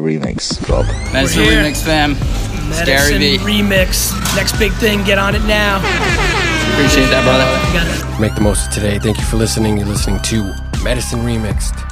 remix, Rob? Medicine here. Remix fam. Medicine Scary remix. Next big thing. Get on it now. Appreciate that, brother. Got it. Make the most of today. Thank you for listening. You're listening to Medicine Remixed.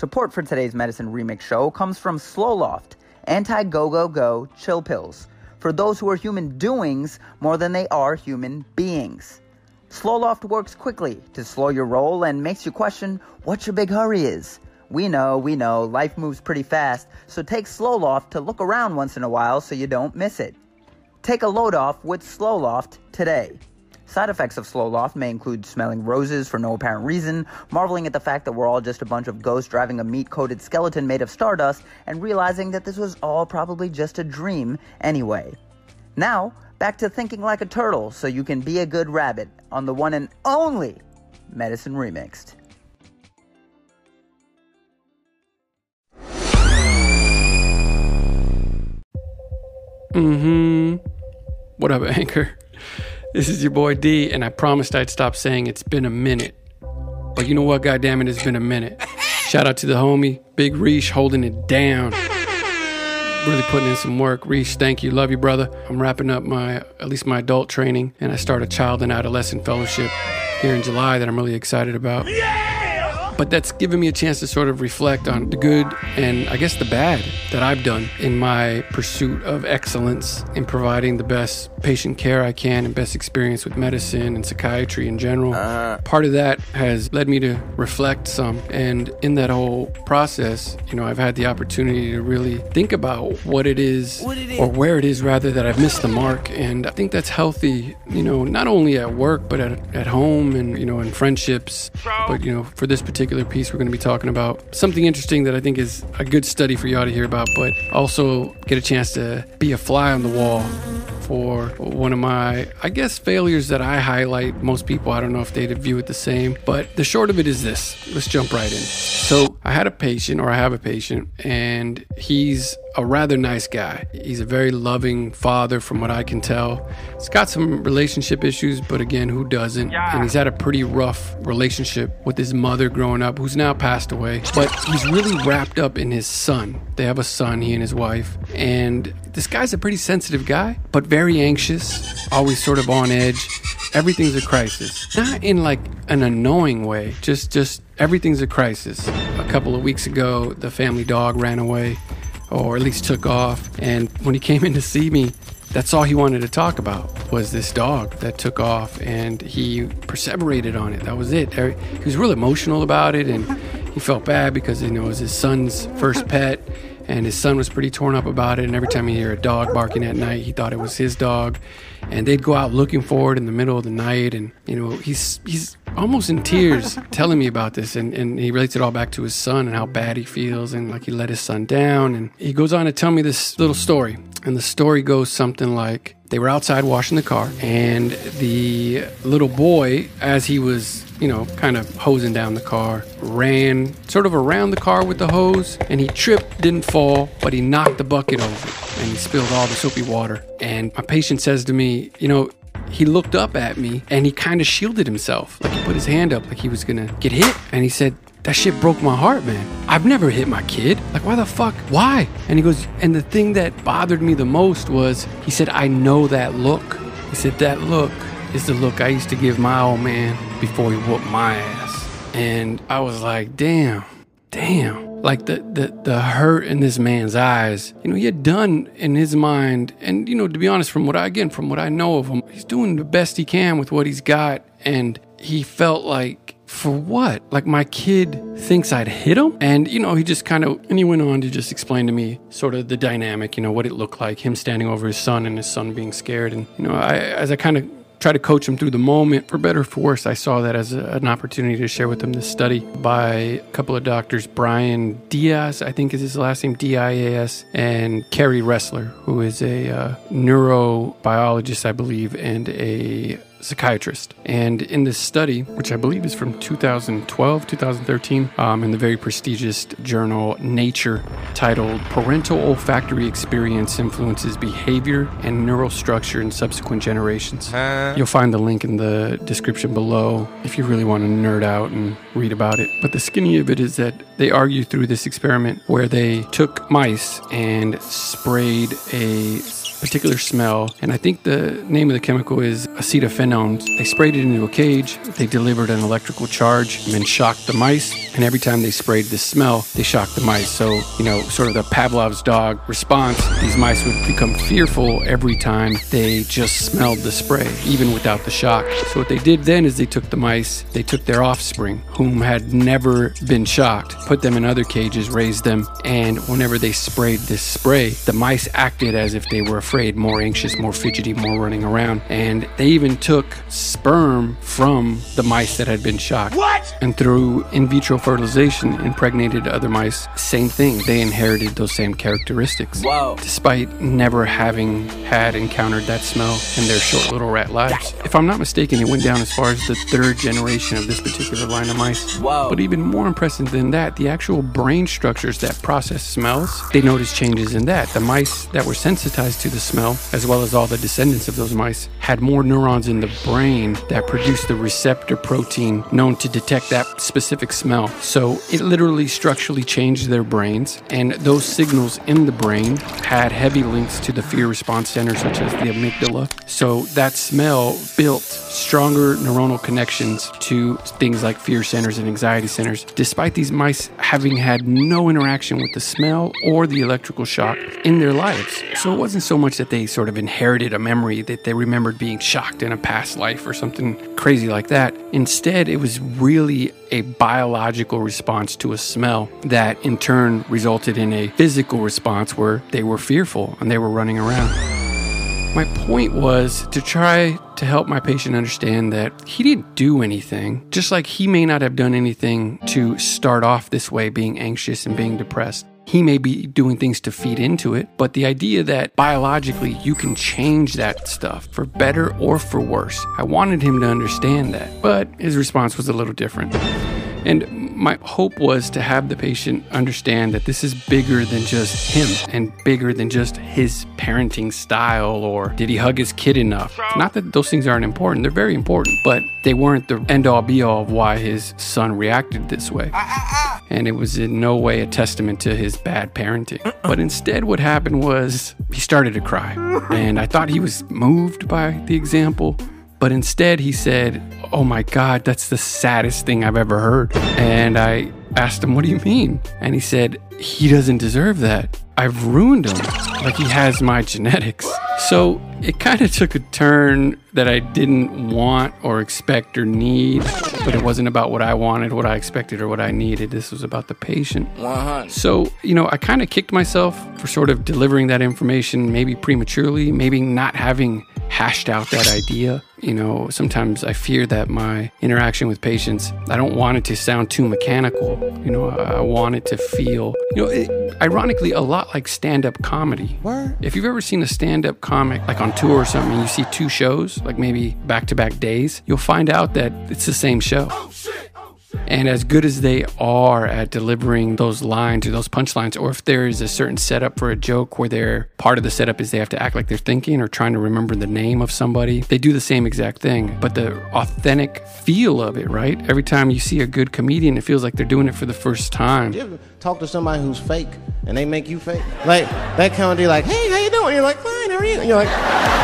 Support for today's Medicine Remix show comes from Slowloft, anti go go go chill pills, for those who are human doings more than they are human beings. Slowloft works quickly to slow your roll and makes you question what your big hurry is. We know, we know, life moves pretty fast, so take Slowloft to look around once in a while so you don't miss it. Take a load off with Slowloft today. Side effects of Slowloft may include smelling roses for no apparent reason, marveling at the fact that we're all just a bunch of ghosts driving a meat coated skeleton made of stardust, and realizing that this was all probably just a dream anyway. Now, back to thinking like a turtle so you can be a good rabbit on the one and only Medicine Remixed. Mm-hmm. What up, Anchor? This is your boy D, and I promised I'd stop saying it's been a minute. But you know what, goddammit, it's been a minute. Shout out to the homie, Big Reesh, holding it down. Really putting in some work. Reesh, thank you. Love you, brother. I'm wrapping up my, at least my adult training, and I start a child and adolescent fellowship here in July that I'm really excited about. But that's given me a chance to sort of reflect on the good and I guess the bad that I've done in my pursuit of excellence in providing the best patient care I can and best experience with medicine and psychiatry in general. Part of that has led me to reflect some. And in that whole process, you know, I've had the opportunity to really think about what it is, or where it is rather, that I've missed the mark. And I think that's healthy, you know, not only at work, but at, at home and, you know, in friendships. But, you know, for this particular piece, we're going to be talking about. Something interesting that I think is a good study for y'all to hear about, but also get a chance to be a fly on the wall for one of my, I guess, failures that I highlight. Most people, I don't know if they'd view it the same, but the short of it is this. Let's jump right in. So I had a patient, or I have a patient, and he's a rather nice guy. He's a very loving father, from what I can tell. He's got some relationship issues, but again, who doesn't? And he's had a pretty rough relationship with his mother growing up, who's now passed away. But he's really wrapped up in his son. They have a son, he and his wife. And this guy's a pretty sensitive guy, but very anxious, always sort of on edge. Everything's a crisis. Not in like an annoying way, just just everything's a crisis. A couple of weeks ago, the family dog ran away or at least took off. And when he came in to see me, that's all he wanted to talk about was this dog that took off and he perseverated on it. That was it. He was real emotional about it and he felt bad because you know it was his son's first pet and his son was pretty torn up about it and every time he hear a dog barking at night he thought it was his dog. And they'd go out looking for it in the middle of the night and you know he's he's almost in tears telling me about this and, and he relates it all back to his son and how bad he feels and like he let his son down and he goes on to tell me this little story and the story goes something like they were outside washing the car and the little boy as he was you know kind of hosing down the car ran sort of around the car with the hose and he tripped didn't fall but he knocked the bucket over and he spilled all the soapy water. And my patient says to me you know he looked up at me and he kind of shielded himself. Like he put his hand up like he was gonna get hit. And he said, That shit broke my heart, man. I've never hit my kid. Like, why the fuck? Why? And he goes, And the thing that bothered me the most was he said, I know that look. He said, That look is the look I used to give my old man before he whooped my ass. And I was like, Damn, damn like the, the the hurt in this man's eyes you know he had done in his mind and you know to be honest from what i again from what i know of him he's doing the best he can with what he's got and he felt like for what? Like my kid thinks i'd hit him and you know he just kind of and he went on to just explain to me sort of the dynamic you know what it looked like him standing over his son and his son being scared and you know i as i kind of try to coach them through the moment. For better or worse, I saw that as a, an opportunity to share with them this study by a couple of doctors, Brian Dias, I think is his last name, D I A S, and Kerry Ressler, who is a uh, neurobiologist, I believe, and a psychiatrist. And in this study, which I believe is from 2012, 2013, um, in the very prestigious journal Nature, titled Parental Olfactory Experience Influences Behavior and Neural Structure in Subsequent Generations. You'll find the link in the description below if you really want to nerd out and read about it. But the skinny of it is that they argue through this experiment where they took mice and sprayed a particular smell, and I think the name of the chemical is acetophenone. They sprayed it into a cage, they delivered an electrical charge, and then shocked the mice. And every time they sprayed this smell, they shocked the mice. So, you know, sort of the Pavlov's dog response, these mice would become fearful every time they just smelled the spray, even without the shock. So, what they did then is they took the mice, they took their offspring, whom had never been shocked, put them in other cages, raised them, and whenever they sprayed this spray, the mice acted as if they were afraid, more anxious, more fidgety, more running around. And they even took sperm from the mice that had been shocked. What? And through in vitro fertilization, impregnated other mice. Same thing. They inherited those same characteristics. Whoa. Despite never having had encountered that smell in their short little rat lives. If I'm not mistaken, it went down as far as the third generation of this particular line of mice. Whoa. But even more impressive than that, the actual brain structures that process smells, they noticed changes in that. The mice that were sensitized to the smell, as well as all the descendants of those mice, had more neurons in the brain that produced the receptor protein known to detect that specific smell. So it literally structurally changed their brains, and those signals in the brain had heavy links to the fear response center, such as the amygdala. So that smell built stronger neuronal connections to things like fear centers and anxiety centers, despite these mice having had no interaction with the smell or the electrical shock in their lives. So it wasn't so much that they sort of inherited a memory that they remembered being shocked in a past life or something crazy like that. Instead, it was really a biological response to a smell that in turn resulted in a physical response where they were fearful and they were running around. My point was to try to help my patient understand that he didn't do anything, just like he may not have done anything to start off this way, being anxious and being depressed. He may be doing things to feed into it, but the idea that biologically you can change that stuff for better or for worse, I wanted him to understand that. But his response was a little different. And my hope was to have the patient understand that this is bigger than just him and bigger than just his parenting style or did he hug his kid enough. Not that those things aren't important, they're very important, but they weren't the end all be all of why his son reacted this way. And it was in no way a testament to his bad parenting. But instead, what happened was he started to cry. And I thought he was moved by the example. But instead, he said, Oh my God, that's the saddest thing I've ever heard. And I asked him, What do you mean? And he said, He doesn't deserve that. I've ruined him. Like he has my genetics. So it kind of took a turn that I didn't want or expect or need, but it wasn't about what I wanted, what I expected, or what I needed. This was about the patient. 100. So, you know, I kind of kicked myself for sort of delivering that information maybe prematurely, maybe not having hashed out that idea. You know, sometimes I fear that my interaction with patients, I don't want it to sound too mechanical. You know, I want it to feel, you know, it, ironically, a lot like stand up comedy. Word. If you've ever seen a stand up comic, like on tour or something, and you see two shows, like maybe back to back days, you'll find out that it's the same show. And as good as they are at delivering those lines or those punchlines, or if there is a certain setup for a joke where they're part of the setup is they have to act like they're thinking or trying to remember the name of somebody, they do the same exact thing. But the authentic feel of it, right? Every time you see a good comedian, it feels like they're doing it for the first time. You ever talk to somebody who's fake and they make you fake? Like that kind of like, hey, how you doing? You're like, fine, how are you? And you're like,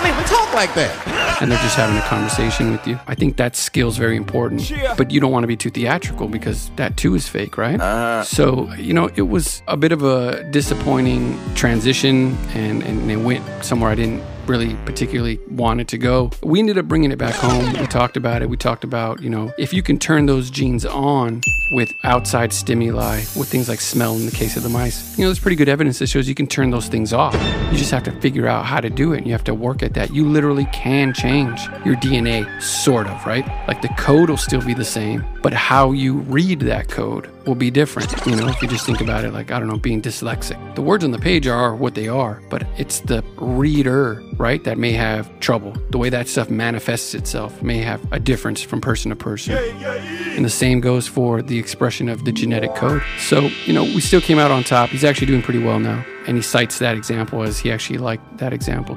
don't even talk like that. and they're just having a conversation with you. I think that skill's very important. But you don't want to be too theatrical because that too is fake, right? Uh-huh. So, you know, it was a bit of a disappointing transition and, and it went somewhere I didn't really particularly wanted to go. We ended up bringing it back home. We talked about it. We talked about, you know, if you can turn those genes on with outside stimuli, with things like smell in the case of the mice, you know, there's pretty good evidence that shows you can turn those things off. You just have to figure out how to do it and you have to work at that. You literally can change your DNA, sort of, right? Like the code will still be the same, but how you read that code will be different. You know, if you just think about it like, I don't know, being dyslexic. The words on the page are what they are, but it's the reader, right, that may have trouble. The way that stuff manifests itself may have a difference from person to person. And the same goes for the expression of the genetic code. So, you know, we still came out on top. He's actually doing pretty well now. And he cites that example as he actually liked that example.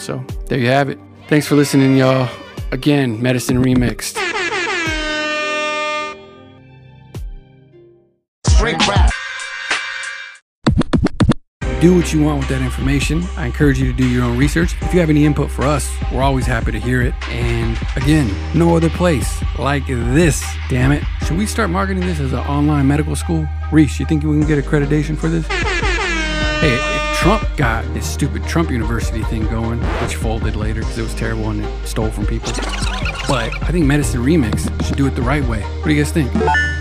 So there you have it. Thanks for listening, y'all. Again, Medicine Remixed. Straight rap. do what you want with that information. I encourage you to do your own research. If you have any input for us, we're always happy to hear it. And again, no other place like this. Damn it. Should we start marketing this as an online medical school? Reese, you think we can get accreditation for this? Hey, if Trump got his stupid Trump University thing going, which folded later because it was terrible and it stole from people. But I think Medicine Remix should do it the right way. What do you guys think?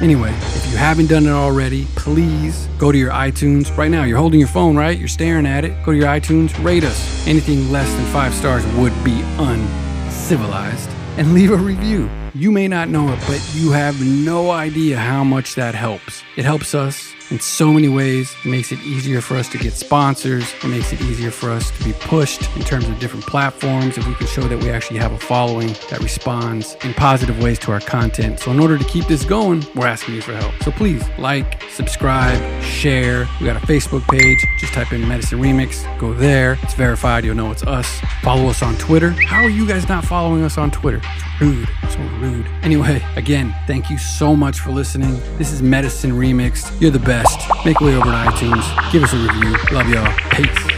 Anyway, if you haven't done it already, please go to your iTunes. Right now, you're holding your phone, right? You're staring at it. Go to your iTunes, rate us. Anything less than five stars would be uncivilized. And leave a review. You may not know it, but you have no idea how much that helps. It helps us in so many ways. It makes it easier for us to get sponsors. It makes it easier for us to be pushed in terms of different platforms. If we can show that we actually have a following that responds in positive ways to our content. So, in order to keep this going, we're asking you for help. So, please like, subscribe, share. We got a Facebook page. Just type in Medicine Remix. Go there. It's verified. You'll know it's us. Follow us on Twitter. How are you guys not following us on Twitter? Rude. So rude. Anyway, again, thank you so much for listening. This is Medicine Remixed. You're the best. Make way over to iTunes. Give us a review. Love y'all. Peace.